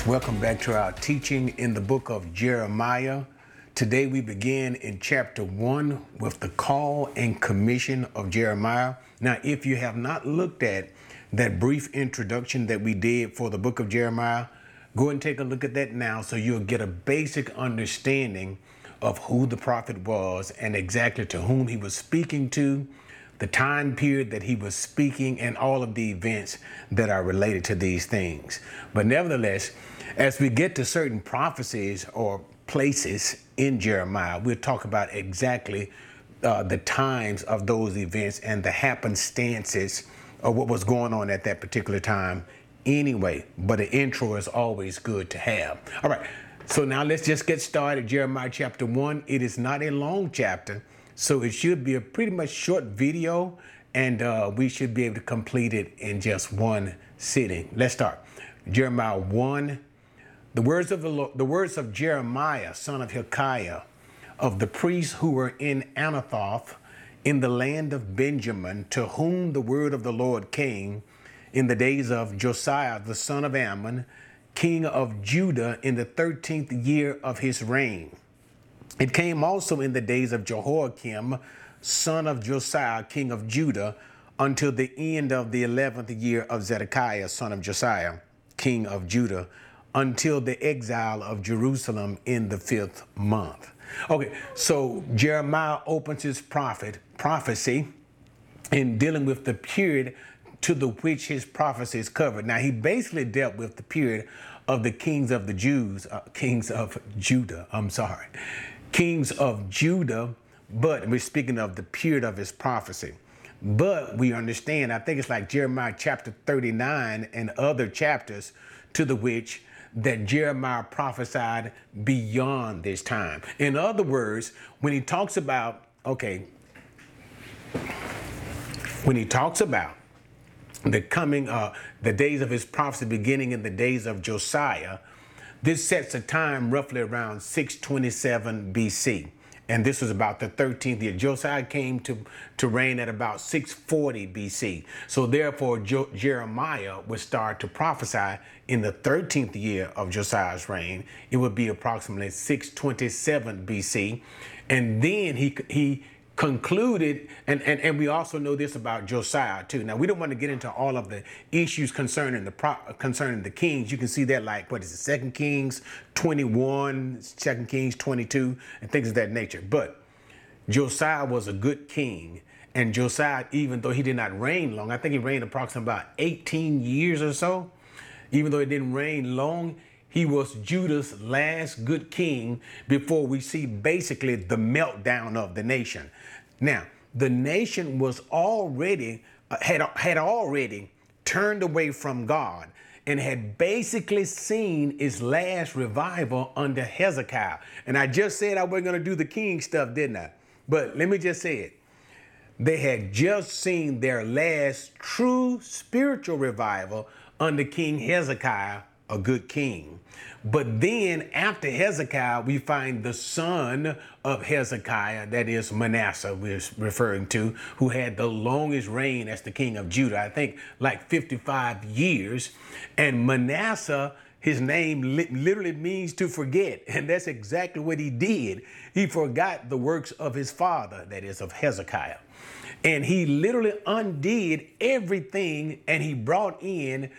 guys, welcome back to our teaching in the book of Jeremiah. Today we begin in chapter 1 with the call and commission of Jeremiah. Now, if you have not looked at that brief introduction that we did for the book of Jeremiah, go and take a look at that now so you'll get a basic understanding of who the prophet was and exactly to whom he was speaking to the time period that he was speaking, and all of the events that are related to these things. But nevertheless, as we get to certain prophecies or places in Jeremiah, we'll talk about exactly uh, the times of those events and the happenstances of what was going on at that particular time anyway. But an intro is always good to have. All right. So now let's just get started. Jeremiah chapter 1. It is not a long chapter. So it should be a pretty much short video and uh, we should be able to complete it in just one sitting. Let's start. Jeremiah 1. The words of the, Lord, the words of Jeremiah, son of Hilkiah, of the priests who were in Anathoth in the land of Benjamin, to whom the word of the Lord came in the days of Josiah, the son of Amon, king of Judah, in the 13th year of his reign. It came also in the days of Jehoiakim, son of Josiah, king of Judah, until the end of the 11th year of Zedekiah, son of Josiah, king of Judah, until the exile of Jerusalem in the fifth month. Okay, so Jeremiah opens his prophet prophecy in dealing with the period to the which his prophecy is covered. Now he basically dealt with the period of the kings of the Jews, uh, kings of Judah. I'm sorry kings of Judah, but we're speaking of the period of his prophecy. But we understand, I think it's like Jeremiah chapter 39 and other chapters to the which that Jeremiah prophesied beyond this time. In other words, when he talks about, okay, when he talks about the coming, uh, the days of his prophecy beginning in the days of Josiah, this sets a time roughly around 627 BC. And this was about the 13th year. Josiah came to, to reign at about 640 BC. So therefore, jo- Jeremiah would start to prophesy in the 13th year of Josiah's reign. It would be approximately 627 BC. And then he, he concluded, and, and, and we also know this about Josiah too. Now we don't want to get into all of the issues concerning the concerning the kings. You can see that like what is it, Second Kings 21, Second Kings 22, and things of that nature. But Josiah was a good king. And Josiah, even though he did not reign long, I think he reigned approximately about 18 years or so. Even though he didn't reign long, he was Judah's last good king before we see basically the meltdown of the nation. Now, the nation was already uh, had had already turned away from God and had basically seen its last revival under Hezekiah. And I just said I wasn't going to do the king stuff, didn't I? But let me just say it. They had just seen their last true spiritual revival under King Hezekiah a good king. But then after Hezekiah, we find the son of Hezekiah, that is Manasseh, we're referring to, who had the longest reign as the king of Judah, I think like 55 years. And Manasseh, his name li- literally means to forget. And that's exactly what he did. He forgot the works of his father, that is, of Hezekiah. And he literally undid everything and he brought in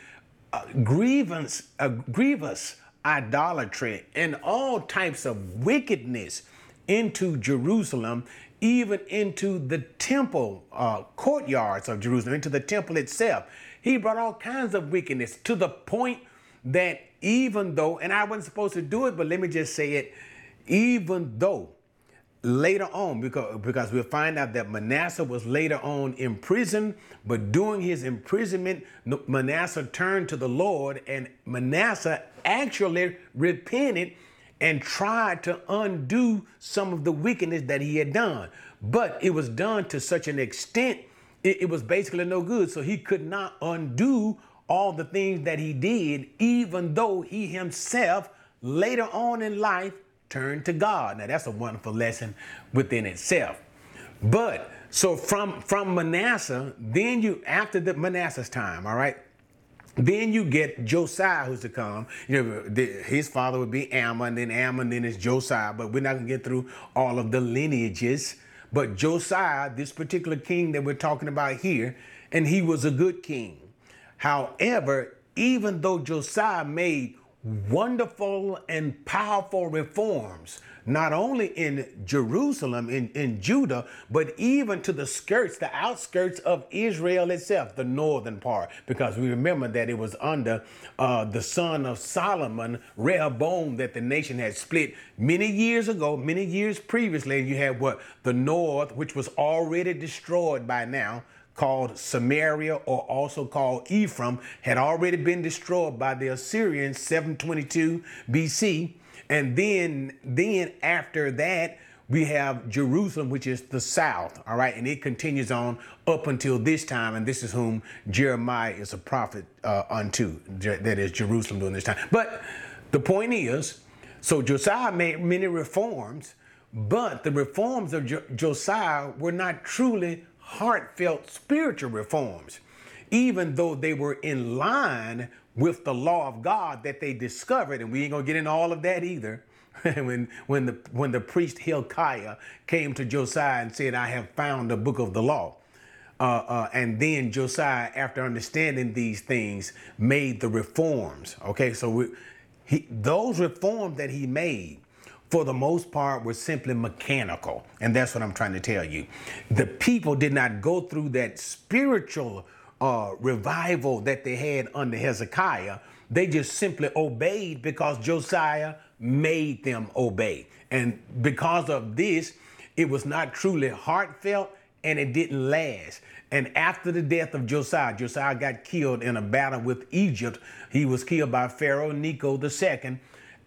grievance, grievous idolatry and all types of wickedness into Jerusalem, even into the temple uh, courtyards of Jerusalem, into the temple itself. He brought all kinds of wickedness to the point that even though, and I wasn't supposed to do it, but let me just say it, even though later on because because we'll find out that Manasseh was later on imprisoned but during his imprisonment Manasseh turned to the Lord and Manasseh actually repented and tried to undo some of the wickedness that he had done. But it was done to such an extent it, it was basically no good. So he could not undo all the things that he did even though he himself later on in life turn to God. Now that's a wonderful lesson within itself. But so from from Manasseh, then you after the Manasseh's time, all right, Then you get Josiah who's to come. You know, the, his father would be Amon, then Amon, then it's Josiah. But we're not to get through all of the lineages. But Josiah, this particular king that we're talking about here, and he was a good king. However, even though Josiah made wonderful and powerful reforms, not only in Jerusalem, in, in Judah, but even to the skirts, the outskirts of Israel itself, the northern part, because we remember that it was under uh, the son of Solomon, Rehoboam, that the nation had split many years ago, many years previously. You had what? The north, which was already destroyed by now called Samaria or also called Ephraim had already been destroyed by the Assyrians 722 BC and then then after that we have Jerusalem which is the south all right? And it continues on up until this time and this is whom Jeremiah is a prophet uh, unto that is Jerusalem during this time. But the point is so Josiah made many reforms but the reforms of jo- Josiah were not truly heartfelt spiritual reforms, even though they were in line with the law of God that they discovered, and we ain't gonna get into all of that either. when when the when the priest Hilkiah came to Josiah and said, "I have found the book of the law," uh, uh, and then Josiah, after understanding these things, made the reforms. Okay, so we, he, those reforms that he made for the most part, were simply mechanical. And that's what I'm trying to tell you. The people did not go through that spiritual uh, revival that they had under Hezekiah. They just simply obeyed because Josiah made them obey. And because of this, it was not truly heartfelt and it didn't last. And after the death of Josiah, Josiah got killed in a battle with Egypt. He was killed by Pharaoh Necho II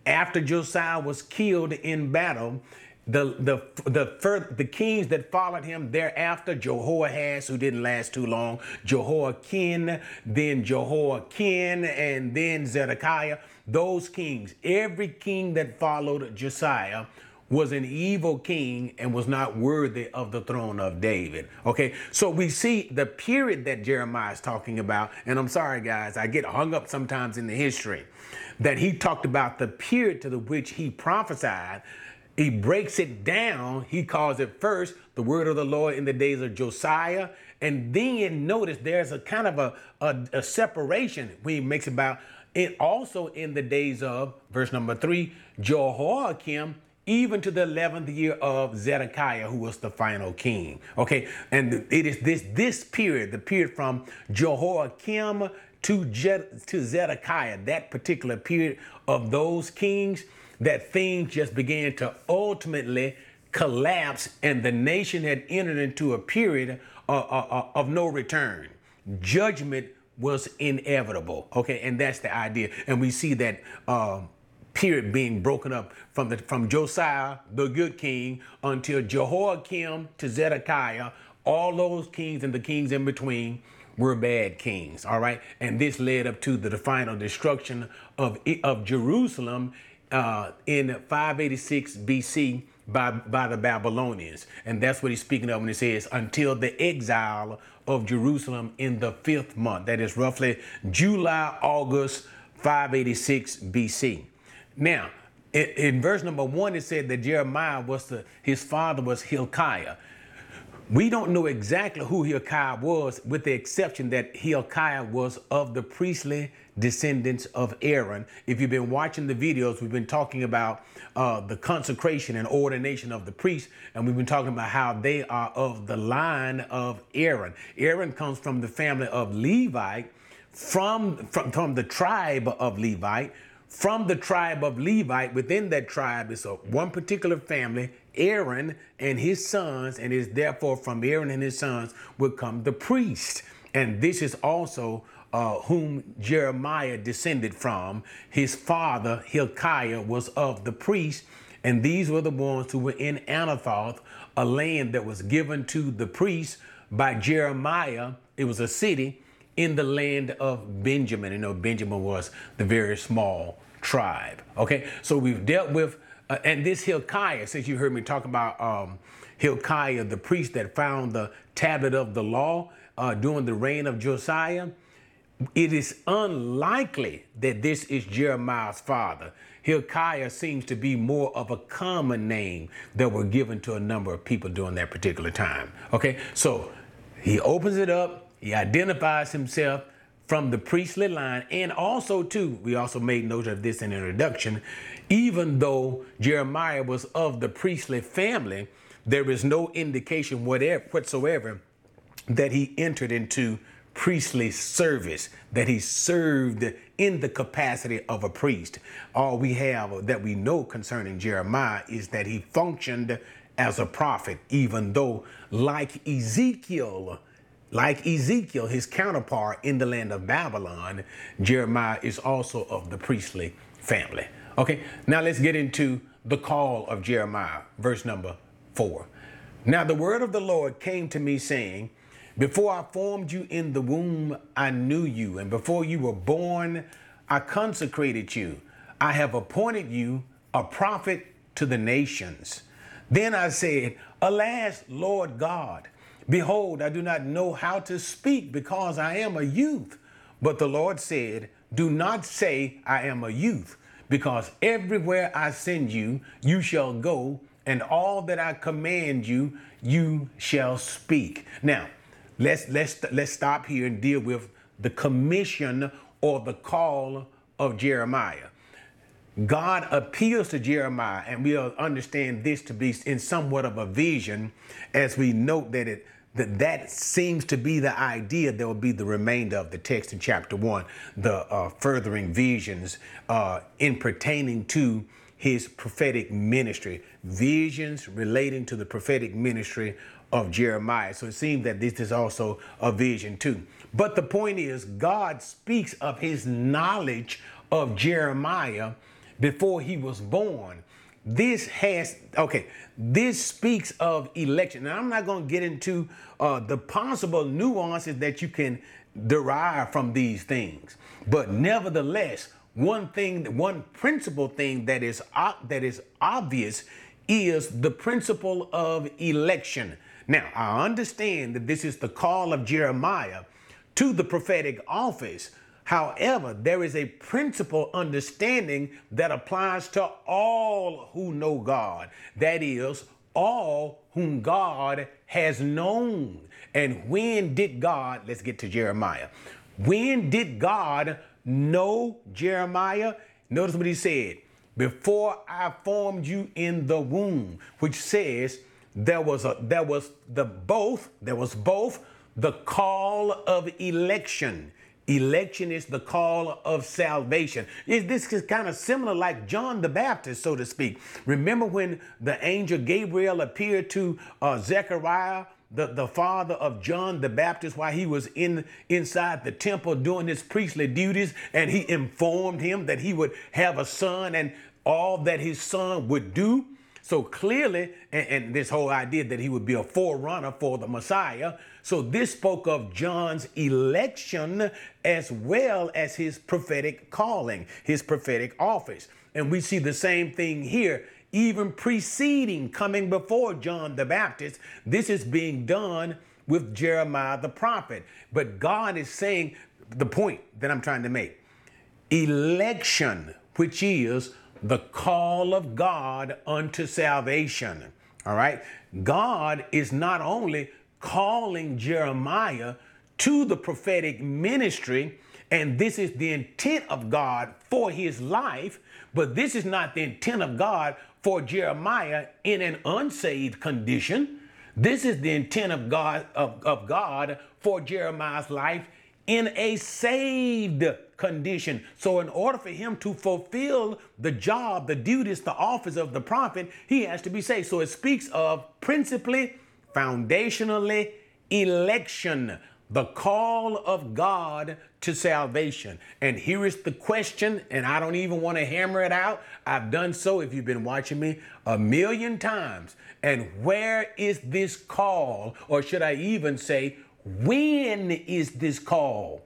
after Josiah was killed in battle, the the the the kings that followed him thereafter, Jehoahaz, who didn't last too long, Jehoiakim, then Jehoiachin, and then Zedekiah. Those kings, every king that followed Josiah was an evil king and was not worthy of the throne of David. Okay, so we see the period that Jeremiah is talking about, and I'm sorry, guys, I get hung up sometimes in the history that he talked about the period to the which he prophesied. He breaks it down. He calls it first the word of the Lord in the days of Josiah. And then notice there's a kind of a, a, a separation when he makes about it also in the days of verse number three, Jehoiakim, even to the 11th year of Zedekiah, who was the final king. Okay, and it is this this period, the period from Jehoiakim to, Je- to Zedekiah, that particular period of those kings, that things just began to ultimately collapse and the nation had entered into a period of, of, of no return. Judgment was inevitable. Okay, and that's the idea. And we see that um, period being broken up from the from Josiah, the good king, until Jehoiakim to Zedekiah. All those kings and the kings in between were bad kings, all right? And this led up to the final destruction of, of Jerusalem uh, in 586 BC by, by the Babylonians. And that's what he's speaking of when he says, until the exile of Jerusalem in the fifth month. That is roughly July, August 586 BC. Now, in, in verse number one, it said that Jeremiah was the, his father was Hilkiah. We don't know exactly who Hilkiah was, with the exception that Hilkiah was of the priestly descendants of Aaron. If you've been watching the videos, we've been talking about uh, the consecration and ordination of the priests, and we've been talking about how they are of the line of Aaron. Aaron comes from the family of Levite, from, from, from the tribe of Levite. From the tribe of Levite, within that tribe is a one particular family, Aaron and his sons, and is therefore from Aaron and his sons would come the priest. And this is also uh, whom Jeremiah descended from. His father, Hilkiah, was of the priest, and these were the ones who were in Anathoth, a land that was given to the priests by Jeremiah. It was a city in the land of Benjamin. You know, Benjamin was the very small tribe. Okay, so we've dealt with uh, and this Hilkiah, since you heard me talk about um, Hilkiah, the priest that found the tablet of the law uh, during the reign of Josiah, it is unlikely that this is Jeremiah's father. Hilkiah seems to be more of a common name that were given to a number of people during that particular time. Okay, so he opens it up, he identifies himself from the priestly line, and also, too, we also made note of this in the introduction, even though Jeremiah was of the priestly family, there is no indication whatever, whatsoever that he entered into priestly service, that he served in the capacity of a priest. All we have that we know concerning Jeremiah is that he functioned as a prophet, even though, like Ezekiel, like Ezekiel, his counterpart in the land of Babylon, Jeremiah is also of the priestly family. Okay, now let's get into the call of Jeremiah, verse number four. Now the word of the Lord came to me, saying, before I formed you in the womb, I knew you, and before you were born, I consecrated you. I have appointed you a prophet to the nations. Then I said, Alas, Lord God, behold, I do not know how to speak because I am a youth. But the Lord said, Do not say I am a youth, because everywhere I send you, you shall go, and all that I command you, you shall speak. Now, Let's let's let's stop here and deal with the commission or the call of Jeremiah. God appeals to Jeremiah, and we'll understand this to be in somewhat of a vision as we note that it that that seems to be the idea that will be the remainder of the text in chapter one, the uh, furthering visions uh, in pertaining to his prophetic ministry, visions relating to the prophetic ministry of Jeremiah. So it seems that this is also a vision too. But the point is, God speaks of his knowledge of Jeremiah before he was born. This has, okay, this speaks of election. Now, I'm not going to get into uh, the possible nuances that you can derive from these things. But nevertheless, one thing, one principal thing that is, that is obvious is the principle of election. Now, I understand that this is the call of Jeremiah to the prophetic office. However, there is a principle understanding that applies to all who know God. That is, all whom God has known. And when did God, let's get to Jeremiah. When did God know Jeremiah? Notice what he said before I formed you in the womb, which says, there was a there was the both there was both the call of election election is the call of salvation. This is kind of similar like john the baptist so to speak. Remember when the angel gabriel appeared to uh, zechariah the, the father of John the Baptist while he was in inside the temple doing his priestly duties and he informed him that he would have a son and all that his son would do so clearly, and, and, this whole idea that he would be a forerunner for the Messiah. So this spoke of John's election as well as his prophetic calling, his prophetic office. And we see the same thing here. Even preceding coming before John the Baptist, this is being done with Jeremiah the prophet. But God is saying the point that I'm trying to make election, which is the call of God unto salvation. All right. God is not only calling Jeremiah to the prophetic ministry, and this is the intent of God for his life, but this is not the intent of God for Jeremiah in an unsaved condition. This is the intent of God of, of God for Jeremiah's life in a saved condition. So, in order for him to fulfill the job, the duties, the office of the prophet, he has to be saved. So, it speaks of principally, foundationally, election, the call of God to salvation. And here is the question, and I don't even want to hammer it out. I've done so if you've been watching me a million times. And where is this call? Or should I even say, when is this call?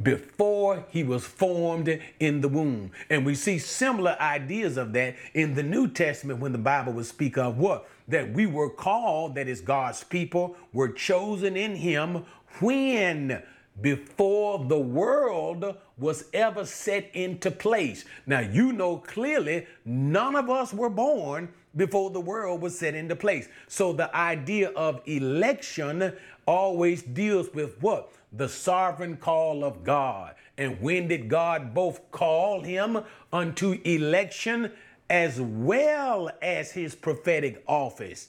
Before he was formed in the womb. And we see similar ideas of that in the New Testament when the Bible would speak of what? That we were called, that is God's people, were chosen in him when before the world was ever set into place. Now, you know clearly none of us were born before the world was set into place. So the idea of election always deals with what? The sovereign call of God. And when did God both call him unto election as well as his prophetic office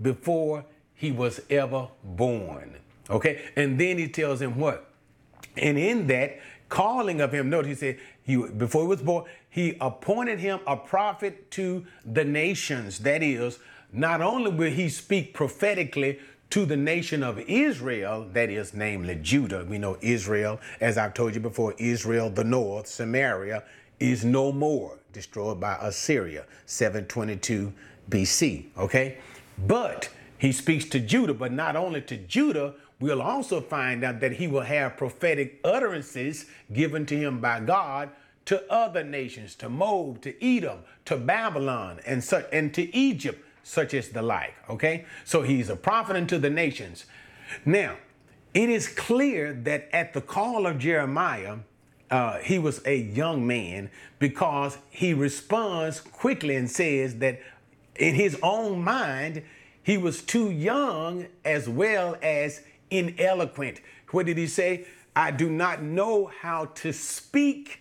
before he was ever born? Okay, and then he tells him what? And in that calling of him, note he said, he, before he was born, he appointed him a prophet to the nations. That is, not only will he speak prophetically to the nation of Israel, that is, namely Judah. We know Israel, as I've told you before, Israel, the north, Samaria, is no more destroyed by Assyria, 722 BC. Okay? But he speaks to Judah, but not only to Judah, we'll also find out that he will have prophetic utterances given to him by God to other nations, to Moab, to Edom, to Babylon, and such, and to Egypt, such as the like. Okay, so he's a prophet unto the nations. Now, it is clear that at the call of Jeremiah, uh, he was a young man because he responds quickly and says that in his own mind, he was too young as well as ineloquent. What did he say? I do not know how to speak.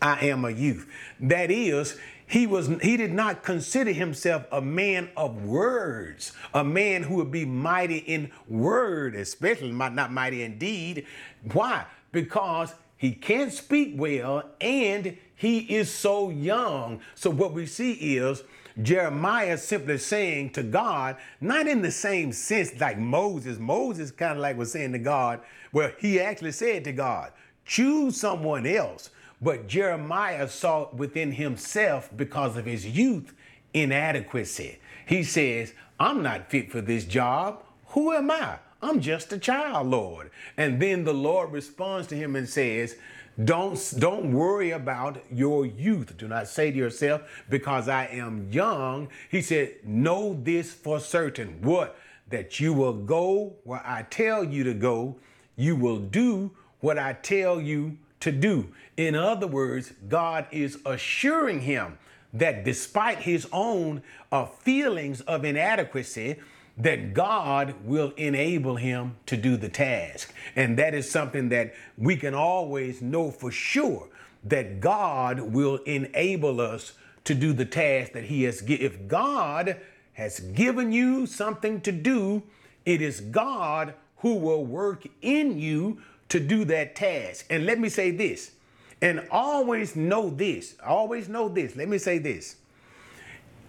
I am a youth. That is, he was he did not consider himself a man of words, a man who would be mighty in word, especially not mighty in deed. Why? Because he can't speak well and he is so young. So what we see is Jeremiah simply saying to God, not in the same sense like Moses. Moses kind of like was saying to God, well, he actually said to God, choose someone else. But Jeremiah saw within himself, because of his youth, inadequacy. He says, I'm not fit for this job. Who am I? I'm just a child, Lord. And then the Lord responds to him and says, don't, don't worry about your youth. Do not say to yourself, because I am young. He said, know this for certain. What? That you will go where I tell you to go. You will do what I tell you to do. In other words, God is assuring him that despite his own uh, feelings of inadequacy, that God will enable him to do the task. And that is something that we can always know for sure that God will enable us to do the task that he has given. If God has given you something to do, it is God who will work in you to do that task. And let me say this, and always know this, always know this. Let me say this.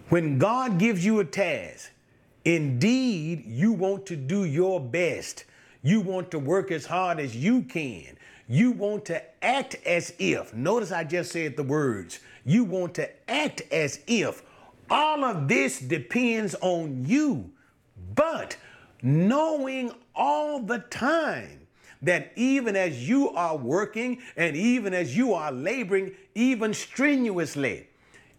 When God gives you a task, Indeed, you want to do your best. You want to work as hard as you can. You want to act as if, notice I just said the words, you want to act as if all of this depends on you. But knowing all the time that even as you are working and even as you are laboring, even strenuously,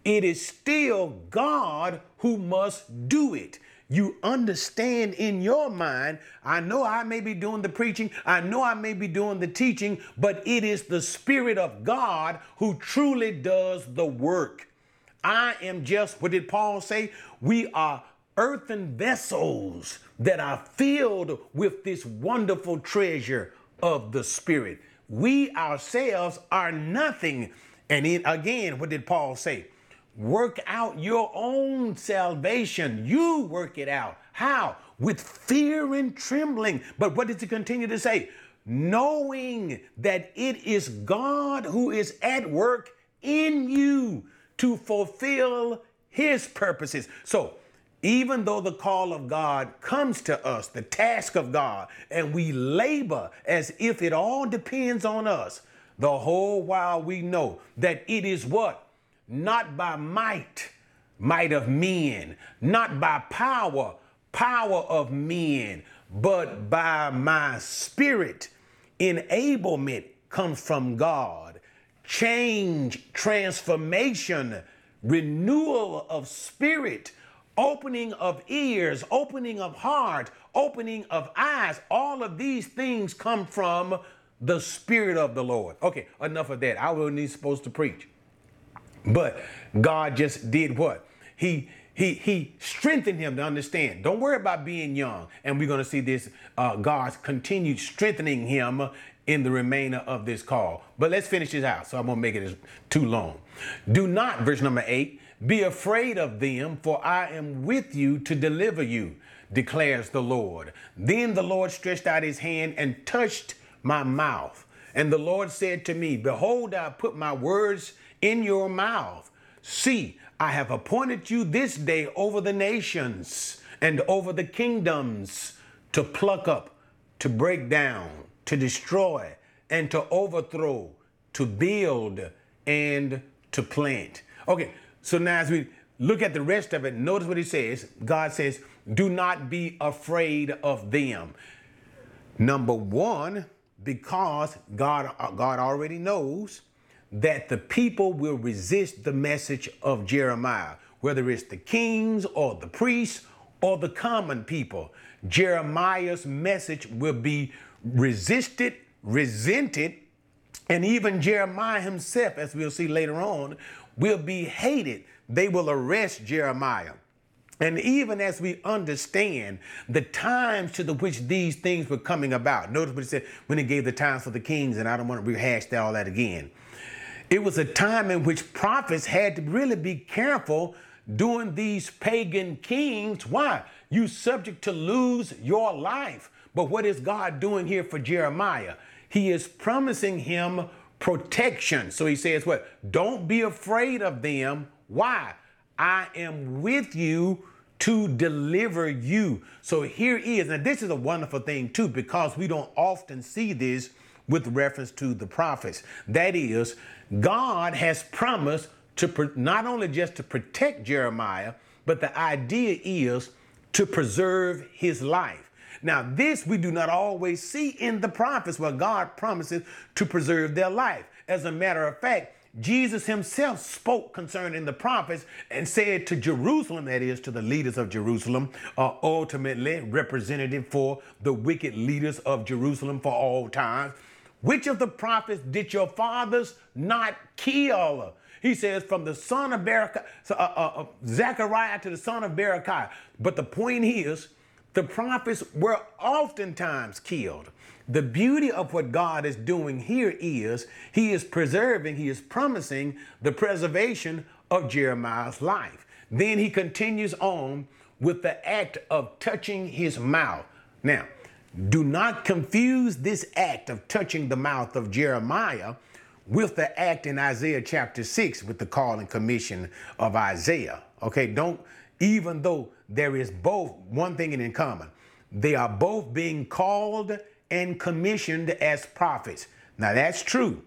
it is still God who must do it you understand in your mind, I know I may be doing the preaching, I know I may be doing the teaching, but it is the Spirit of God who truly does the work. I am just, what did Paul say? We are earthen vessels that are filled with this wonderful treasure of the Spirit. We ourselves are nothing. And in, again, what did Paul say? Work out your own salvation. You work it out. How? With fear and trembling. But what does he continue to say? Knowing that it is God who is at work in you to fulfill his purposes. So, even though the call of God comes to us, the task of God, and we labor as if it all depends on us, the whole while we know that it is what? not by might, might of men, not by power, power of men, but by my spirit. Enablement comes from God. Change, transformation, renewal of spirit opening of ears, opening of heart, opening of eyes. All of these things come from the Spirit of the Lord. Okay, enough of that. I wasn't supposed to preach. But God just did what? He he he strengthened him to understand. Don't worry about being young. And we're going to see this uh, God's continued strengthening him in the remainder of this call. But let's finish this out. So I won't make it too long. Do not, verse number eight, be afraid of them, for I am with you to deliver you, declares the Lord. Then the Lord stretched out his hand and touched my mouth. And the Lord said to me, Behold, I put my words in your mouth. See, I have appointed you this day over the nations and over the kingdoms to pluck up, to break down, to destroy, and to overthrow, to build, and to plant. Okay, so now as we look at the rest of it, notice what he says. God says, do not be afraid of them. Number one, because God, God already knows that the people will resist the message of Jeremiah, whether it's the kings or the priests or the common people. Jeremiah's message will be resisted, resented, and even Jeremiah himself, as we'll see later on, will be hated. They will arrest Jeremiah. And even as we understand the times to the which these things were coming about, notice what he said when he gave the times for the kings, and I don't want to rehash that all that again. It was a time in which prophets had to really be careful doing these pagan kings. Why? You subject to lose your life. But what is God doing here for Jeremiah? He is promising him protection. So he says, What? Don't be afraid of them. Why? I am with you to deliver you. So here is, and this is a wonderful thing too, because we don't often see this with reference to the prophets. That is, God has promised to not only just to protect Jeremiah, but the idea is to preserve his life. Now, this we do not always see in the prophets where God promises to preserve their life. As a matter of fact, Jesus himself spoke concerning the prophets and said to Jerusalem, that is, to the leaders of Jerusalem, uh, ultimately representative for the wicked leaders of Jerusalem for all times. Which of the prophets did your fathers not kill? He says, from the son of Berechiah, uh, uh, uh, Zechariah to the son of Berechiah. But the point is, the prophets were oftentimes killed. The beauty of what God is doing here is he is preserving, he is promising the preservation of Jeremiah's life. Then he continues on with the act of touching his mouth. Now, do not confuse this act of touching the mouth of Jeremiah with the act in Isaiah chapter 6 with the call and commission of Isaiah. Okay, don't even though there is both one thing in common. They are both being called and commissioned as prophets. Now that's true.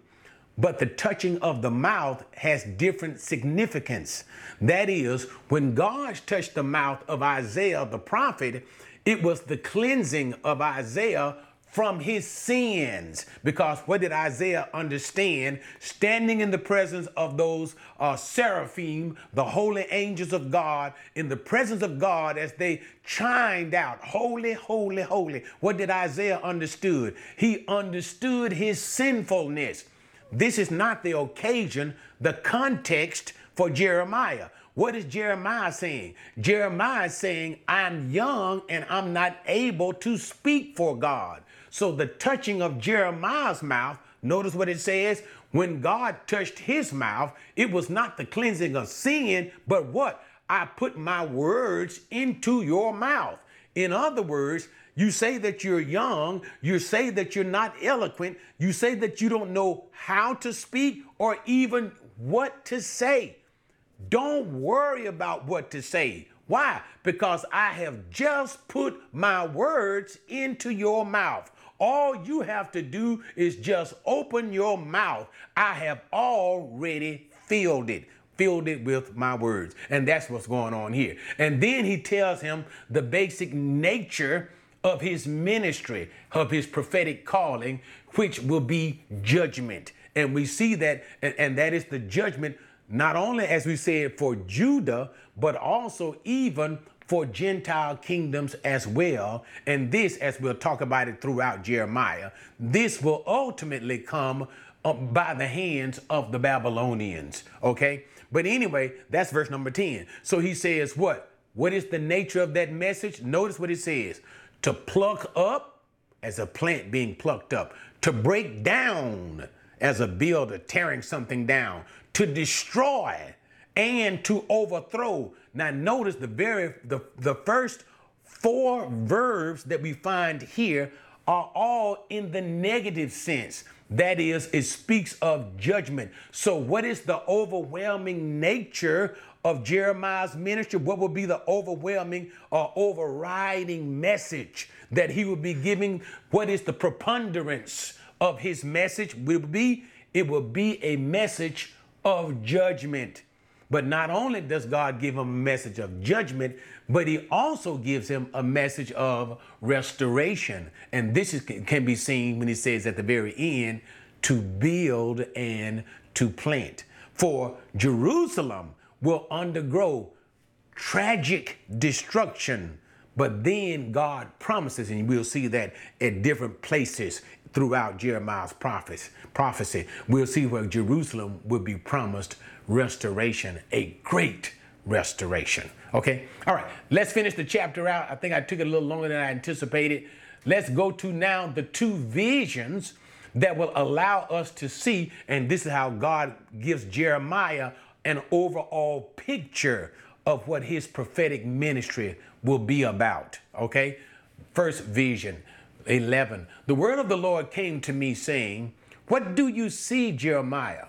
But the touching of the mouth has different significance. That is, when God touched the mouth of Isaiah the prophet, it was the cleansing of Isaiah from his sins. Because what did Isaiah understand? Standing in the presence of those uh, seraphim, the holy angels of God, in the presence of God as they chimed out, Holy, holy, holy. What did Isaiah understood? He understood his sinfulness. This is not the occasion, the context for Jeremiah. What is Jeremiah saying? Jeremiah is saying, I'm young and I'm not able to speak for God. So the touching of Jeremiah's mouth, notice what it says. When God touched his mouth, it was not the cleansing of sin, but what? I put my words into your mouth. In other words, you say that you're young, you say that you're not eloquent, you say that you don't know how to speak or even what to say. Don't worry about what to say. Why? Because I have just put my words into your mouth. All you have to do is just open your mouth. I have already filled it filled it with my words. And that's what's going on here. And then he tells him the basic nature of his ministry, of his prophetic calling, which will be judgment. And we see that, and, and, that is the judgment not only as we said for Judah, but also even for Gentile kingdoms as well. And this, as we'll talk about it throughout Jeremiah, this will ultimately come by the hands of the Babylonians. Okay? But anyway, that's verse number 10. So he says, What? What is the nature of that message? Notice what it says to pluck up as a plant being plucked up, to break down as a builder tearing something down, to destroy and to overthrow. Now notice the very the, the first four verbs that we find here are all in the negative sense. That is, it speaks of judgment. So, what is the overwhelming nature of Jeremiah's ministry? What would be the overwhelming or overriding message that he would be giving? What is the preponderance of his message? Will be it will be a message of judgment. But not only does God give him a message of judgment, but he also gives him a message of restoration. And this is, can be seen when he says at the very end, to build and to plant. For Jerusalem will undergo tragic destruction, but then God promises, and we'll see that at different places throughout Jeremiah's prophecy. We'll see where Jerusalem will be promised restoration, a great restoration. Okay? All right, let's finish the chapter out. I think I took it a little longer than I anticipated. Let's go to now the two visions that will allow us to see, and this is how God gives Jeremiah an overall picture of what his prophetic ministry will be about. Okay? First vision 11. The word of the Lord came to me saying, What do you see, Jeremiah?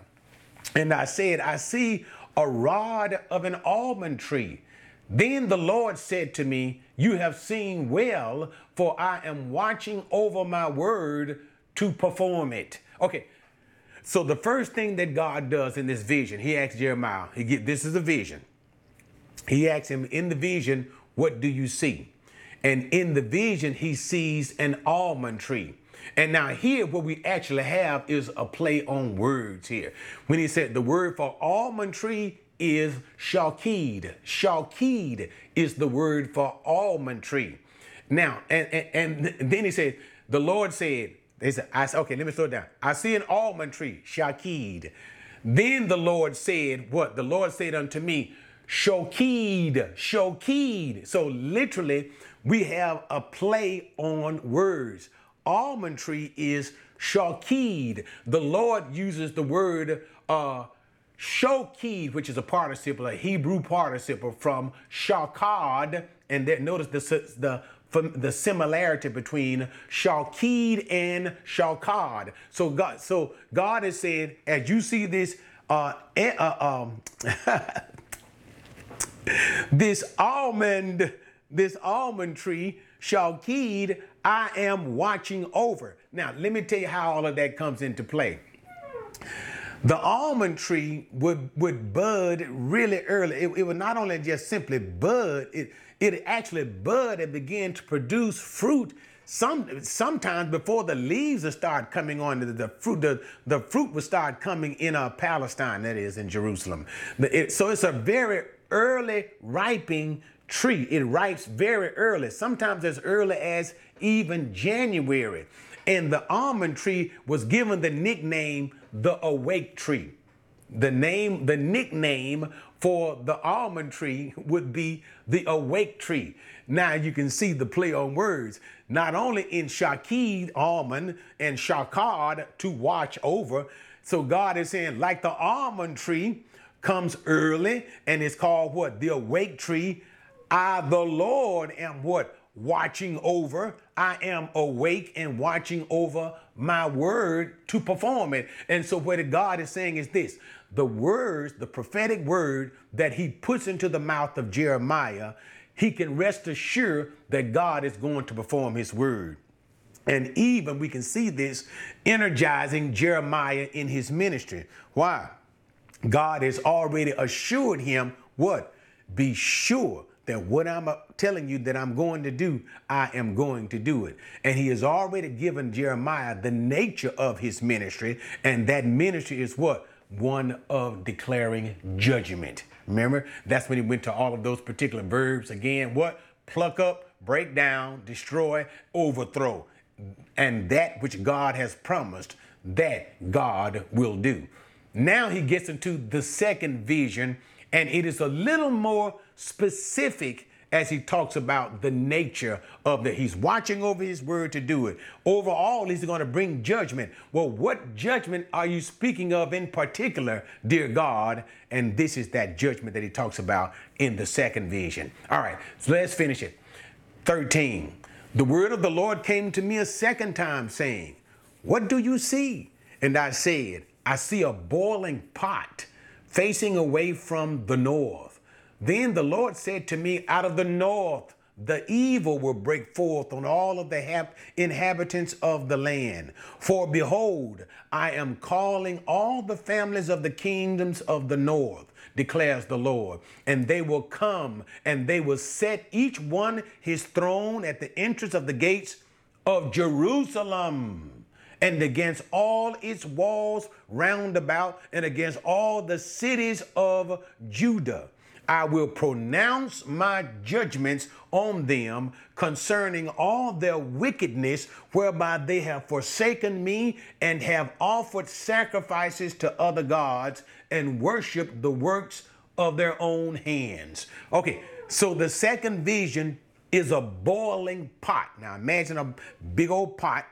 And I said, I see a rod of an almond tree. Then the Lord said to me, You have seen well, for I am watching over my word to perform it. Okay, so the first thing that God does in this vision, he asks Jeremiah, he get, this is a vision. He asks him in the vision, What do you see? And in the vision, he sees an almond tree. And now here, what we actually have is a play on words here. When he said the word for almond tree is shalkid. Shalkid is the word for almond tree. Now, and, and, and then he said, the Lord said, they said, I said, okay, let me slow it down. I see an almond tree, shalkid. Then the Lord said, what? The Lord said unto me, Shokid, Shokid. So literally, we have a play on words almond tree is shakid. The Lord uses the word uh, shokid, which is a participle, a Hebrew participle from shakad. And then notice the, the, the similarity between shakid and shakad. So God, so God has said, as you see this, uh, uh, um, this almond, this almond tree, shakid, I am watching over. Now, let me tell you how all of that comes into play. The almond tree would, would bud really early. It, it would not only just simply bud, it, it actually bud and begin to produce fruit some sometimes before the leaves will start coming on the, the fruit the, the fruit will start coming in uh, palestine that is in jerusalem it, so it's a very early ripening tree it ripes very early sometimes as early as even January. And the almond tree was given the nickname the awake tree. The name, the nickname for the almond tree would be the awake tree. Now you can see the play on words. Not only in Shakid, almond, and Shakad, to watch over. So God is saying, like the almond tree comes early and it's called what? The awake tree. I, the Lord, am what? watching over. I am awake and watching over my word to perform it. And so, what God is saying is this the words, the prophetic word that he puts into the mouth of Jeremiah, he can rest assured that God is going to perform his word. And even we can see this energizing Jeremiah in his ministry. Why? God has already assured him what? Be sure that what I'm uh, telling you that I'm going to do, I am going to do it. And he has already given Jeremiah the nature of his ministry, and that ministry is what? one of declaring judgment. Remember, that's when he went to all of those particular verbs again. What? Pluck up, break down, destroy, overthrow. And that which God has promised, that God will do. Now he gets into the second vision, and it is a little more specific as he talks about the nature of that. he's watching over his word to do it. Overall he's going to bring judgment. Well what judgment are you speaking of in particular dear god? And this is that judgment that he talks about in the second vision. All right so let's finish it. 13 the word of the lord came to me a second time saying what do you see and i said i see a boiling pot facing away from the north. Then the Lord said to me, Out of the north, the evil will break forth on all of the inhabitants of the land. For behold, I am calling all the families of the kingdoms of the north, declares the Lord, and they will come and they will set each one his throne at the entrance of the gates of Jerusalem and against all its walls round about and against all the cities of Judah. I will pronounce my judgments on them concerning all their wickedness, whereby they have forsaken me and have offered sacrifices to other gods and worshiped the works of their own hands. Okay, so the second vision is a boiling pot. Now imagine a big old pot,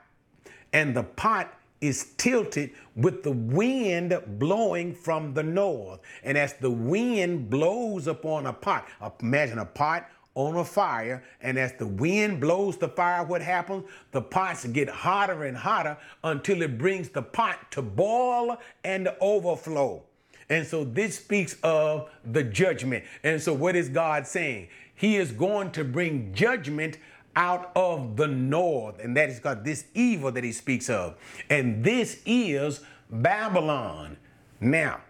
and the pot is tilted with the wind blowing from the north. And as the wind blows upon a pot, imagine a pot on a fire, and as the wind blows the fire, what happens? The pots get hotter and hotter until it brings the pot to boil and overflow. And so this speaks of the judgment. And so what is God saying? He is going to bring judgment out of the north, and that is God, this evil that he speaks of. And this is Babylon. Now,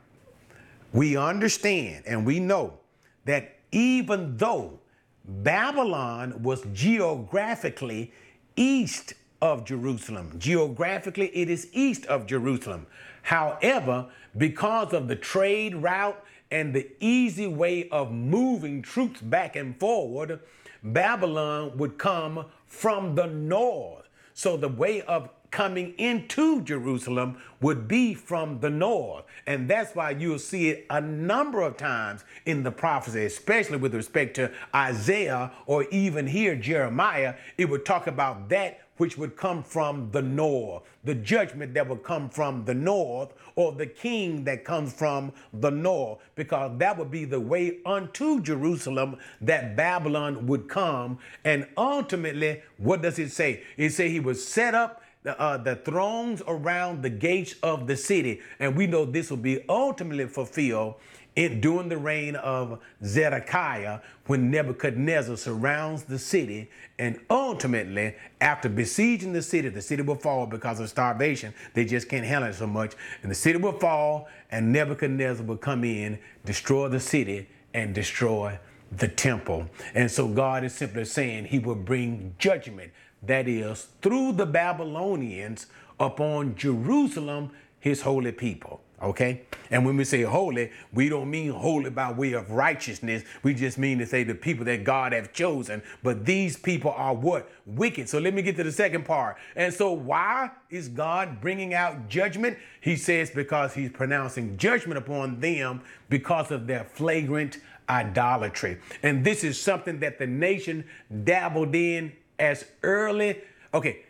we understand and we know that even though Babylon was geographically east of Jerusalem, geographically it is east of Jerusalem. However, because of the trade route and the easy way of moving troops back and forward, Babylon would come from the north. So the way of coming into Jerusalem would be from the north. And that's why you'll see it a number of times in the prophecy, especially with respect to Isaiah or even here, Jeremiah. It would talk about that which would come from the north, the judgment that would come from the north, or the king that comes from the north, because that would be the way unto Jerusalem that Babylon would come. And ultimately, what does it say? It say he was set up the, uh, the thrones around the gates of the city. And we know this will be ultimately fulfilled in, during the reign of Zedekiah when Nebuchadnezzar surrounds the city. And ultimately, after besieging the city, the city will fall because of starvation. They just can't handle it so much. And the city will fall, and Nebuchadnezzar will come in, destroy the city, and destroy the temple. And so God is simply saying he will bring judgment, that is, through the Babylonians upon Jerusalem, his holy people. Okay? And when we say holy, we don't mean holy by way of righteousness. We just mean to say the people that God have chosen. But these people are what? Wicked. So let me get to the second part. And so why is God bringing out judgment? He says because he's pronouncing judgment upon them because of their flagrant idolatry. And this is something that the nation dabbled in as early, okay,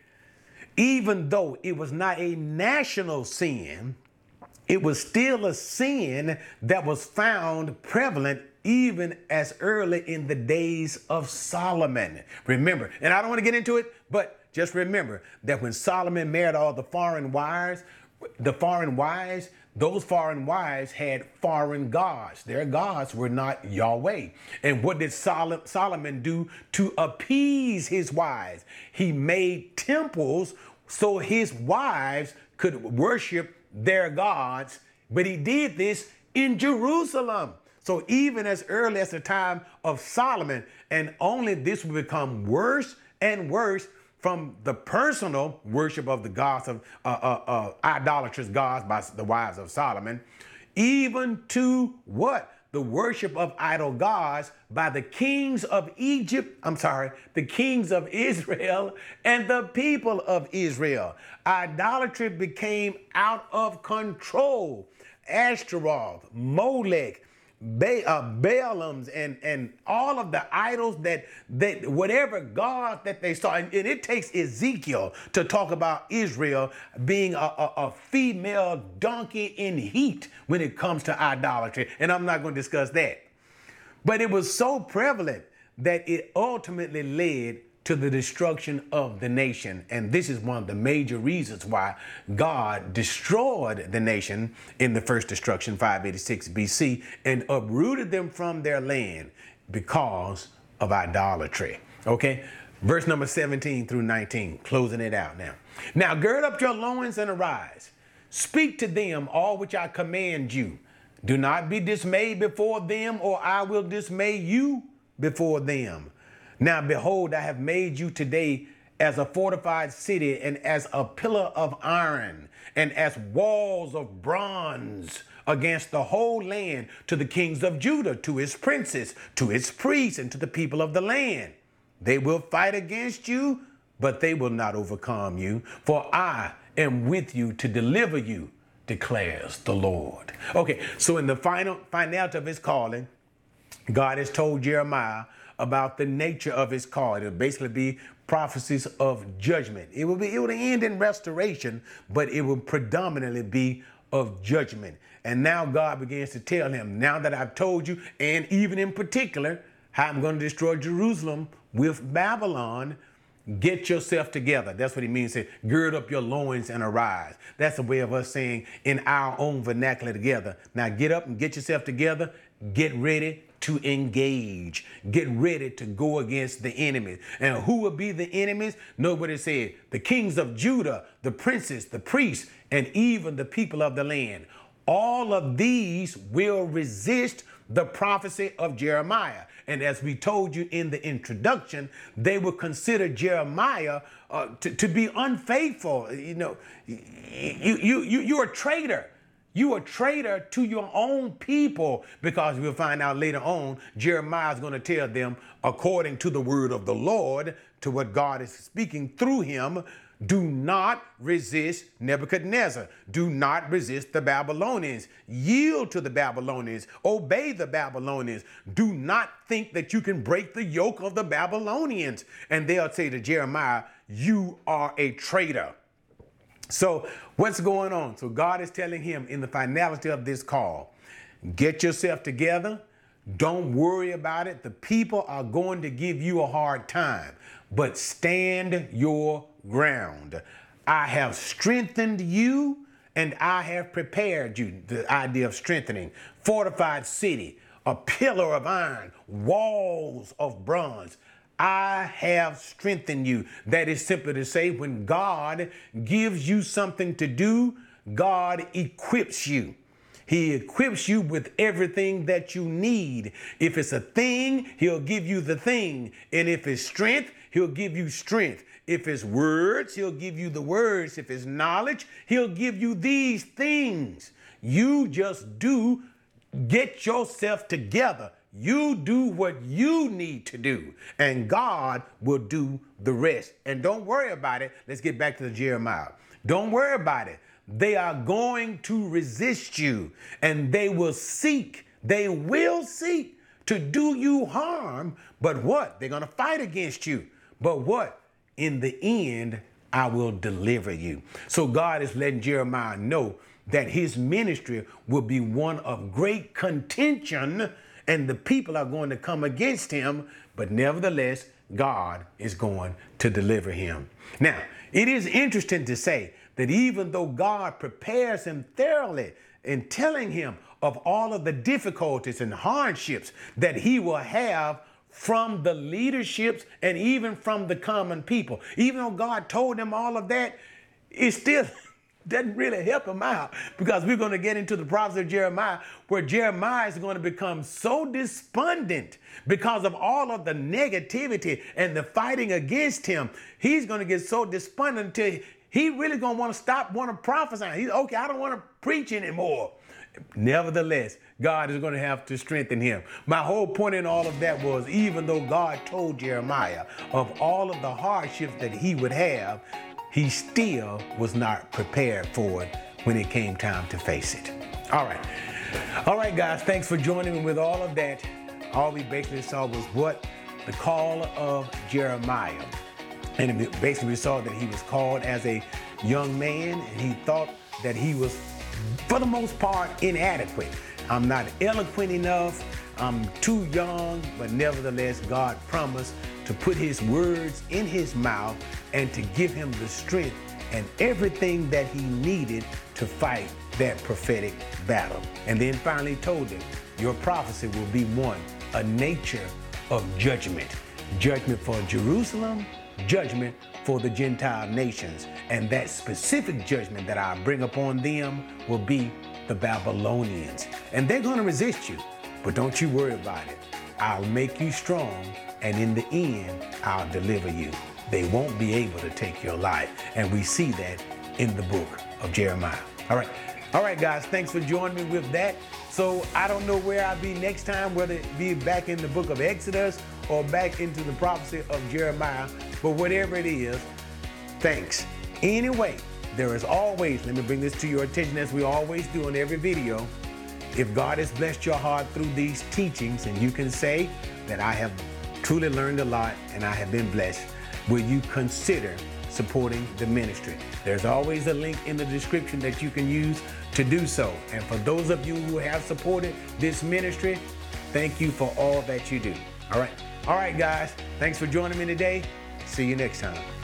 even though it was not a national sin, it was still a sin that was found prevalent even as early in the days of Solomon. Remember, and I don't want to get into it, but just remember that when Solomon married all the foreign wives, the foreign wives, those foreign wives had foreign gods. Their gods were not Yahweh. And what did Solomon do to appease his wives? He made temples so his wives could worship their gods, but he did this in Jerusalem. So even as early as the time of Solomon, and only this will become worse and worse from the personal worship of the gods of uh, uh, uh, idolatrous gods by the wives of Solomon, even to what? The worship of idol gods by the kings of Egypt, I'm sorry, the kings of Israel and the people of Israel. Idolatry became out of control. Ashtaroth, Molech, ba- uh, Baalams and and all of the idols that that whatever God that they saw, and, and, it takes Ezekiel to talk about Israel being a, a, a, female donkey in heat when it comes to idolatry, and I'm not going to discuss that. But it was so prevalent that it ultimately led to the destruction of the nation. And this is one of the major reasons why God destroyed the nation in the first destruction, 586 BC, and uprooted them from their land because of idolatry. Okay? Verse number 17 through 19, closing it out now. Now gird up your loins and arise. Speak to them all which I command you. Do not be dismayed before them, or I will dismay you before them. Now, behold, I have made you today as a fortified city and as a pillar of iron and as walls of bronze against the whole land to the kings of Judah, to its princes, to its priests, and to the people of the land. They will fight against you, but they will not overcome you, for I am with you to deliver you, declares the Lord. Okay, so in the final finality of his calling, God has told Jeremiah about the nature of his call. It'll basically be prophecies of judgment. It will be it will end in restoration, but it will predominantly be of judgment. And now God begins to tell him, now that I've told you, and even in particular, how I'm going to destroy Jerusalem with Babylon, get yourself together. That's what he means. Say, gird up your loins and arise. That's a way of us saying in our own vernacular together. Now get up and get yourself together. Get ready to engage. Get ready to go against the enemy. And who will be the enemies? Nobody said. The kings of Judah, the princes, the priests, and even the people of the land. All of these will resist the prophecy of Jeremiah. And as we told you in the introduction, they will consider Jeremiah uh, to, to be unfaithful. You know, you, you, you, you're a traitor. You a traitor to your own people because we'll find out later on, Jeremiah is going to tell them, according to the word of the Lord, to what God is speaking through him, do not resist Nebuchadnezzar. Do not resist the Babylonians. Yield to the Babylonians. Obey the Babylonians. Do not think that you can break the yoke of the Babylonians. And they'll say to Jeremiah, You are a traitor. So, what's going on? So, God is telling him in the finality of this call get yourself together. Don't worry about it. The people are going to give you a hard time, but stand your ground. I have strengthened you and I have prepared you. The idea of strengthening, fortified city, a pillar of iron, walls of bronze. I have strengthened you. That is simply to say, when God gives you something to do, God equips you. He equips you with everything that you need. If it's a thing, He'll give you the thing. And if it's strength, He'll give you strength. If it's words, He'll give you the words. If it's knowledge, He'll give you these things. You just do get yourself together you do what you need to do, and God will do the rest. And don't worry about it. Let's get back to the Jeremiah. Don't worry about it. They are going to resist you, and they will seek, they will seek to do you harm. But what? They're going to fight against you. But what? In the end, I will deliver you. So God is letting Jeremiah know that his ministry will be one of great contention and the people are going to come against him, but nevertheless, God is going to deliver him. Now, it is interesting to say that even though God prepares him thoroughly in telling him of all of the difficulties and hardships that he will have from the leaderships and even from the common people, even though God told him all of that, it's still doesn't really help him out because we're going to get into the prophecy of Jeremiah where Jeremiah is going to become so despondent because of all of the negativity and the fighting against him. He's going to get so despondent until he really going to want to stop want to prophesy. He's okay, I don't want to preach anymore. Nevertheless, God is going to have to strengthen him. My whole point in all of that was even though God told Jeremiah of all of the hardships that he would have, he still was not prepared for it when it came time to face it. All right. All right, guys, thanks for joining me with all of that. All we basically saw was what the call of Jeremiah. And basically, we saw that he was called as a young man, and he thought that he was, for the most part, inadequate. I'm not eloquent enough. I'm too young, but nevertheless, God promised to put his words in his mouth and to give him the strength and everything that he needed to fight that prophetic battle. And then finally told him, Your prophecy will be one, a nature of judgment. Judgment for Jerusalem, judgment for the Gentile nations. And that specific judgment that I bring upon them will be the Babylonians. And they're going to resist you, but don't you worry about it. I'll make you strong, and in the end, I'll deliver you. They won't be able to take your life. And we see that in the book of Jeremiah. All right. All right, guys, thanks for joining me with that. So I don't know where I'll be next time, whether it be back in the book of Exodus or back into the prophecy of Jeremiah, but whatever it is, thanks. Anyway, there is always, let me bring this to your attention as we always do in every video. If God has blessed your heart through these teachings, and you can say that I have truly learned a lot and I have been blessed, will you consider supporting the ministry? There's always a link in the description that you can use to do so. And for those of you who have supported this ministry, thank you for all that you do. All right. All right, guys. Thanks for joining me today. See you next time.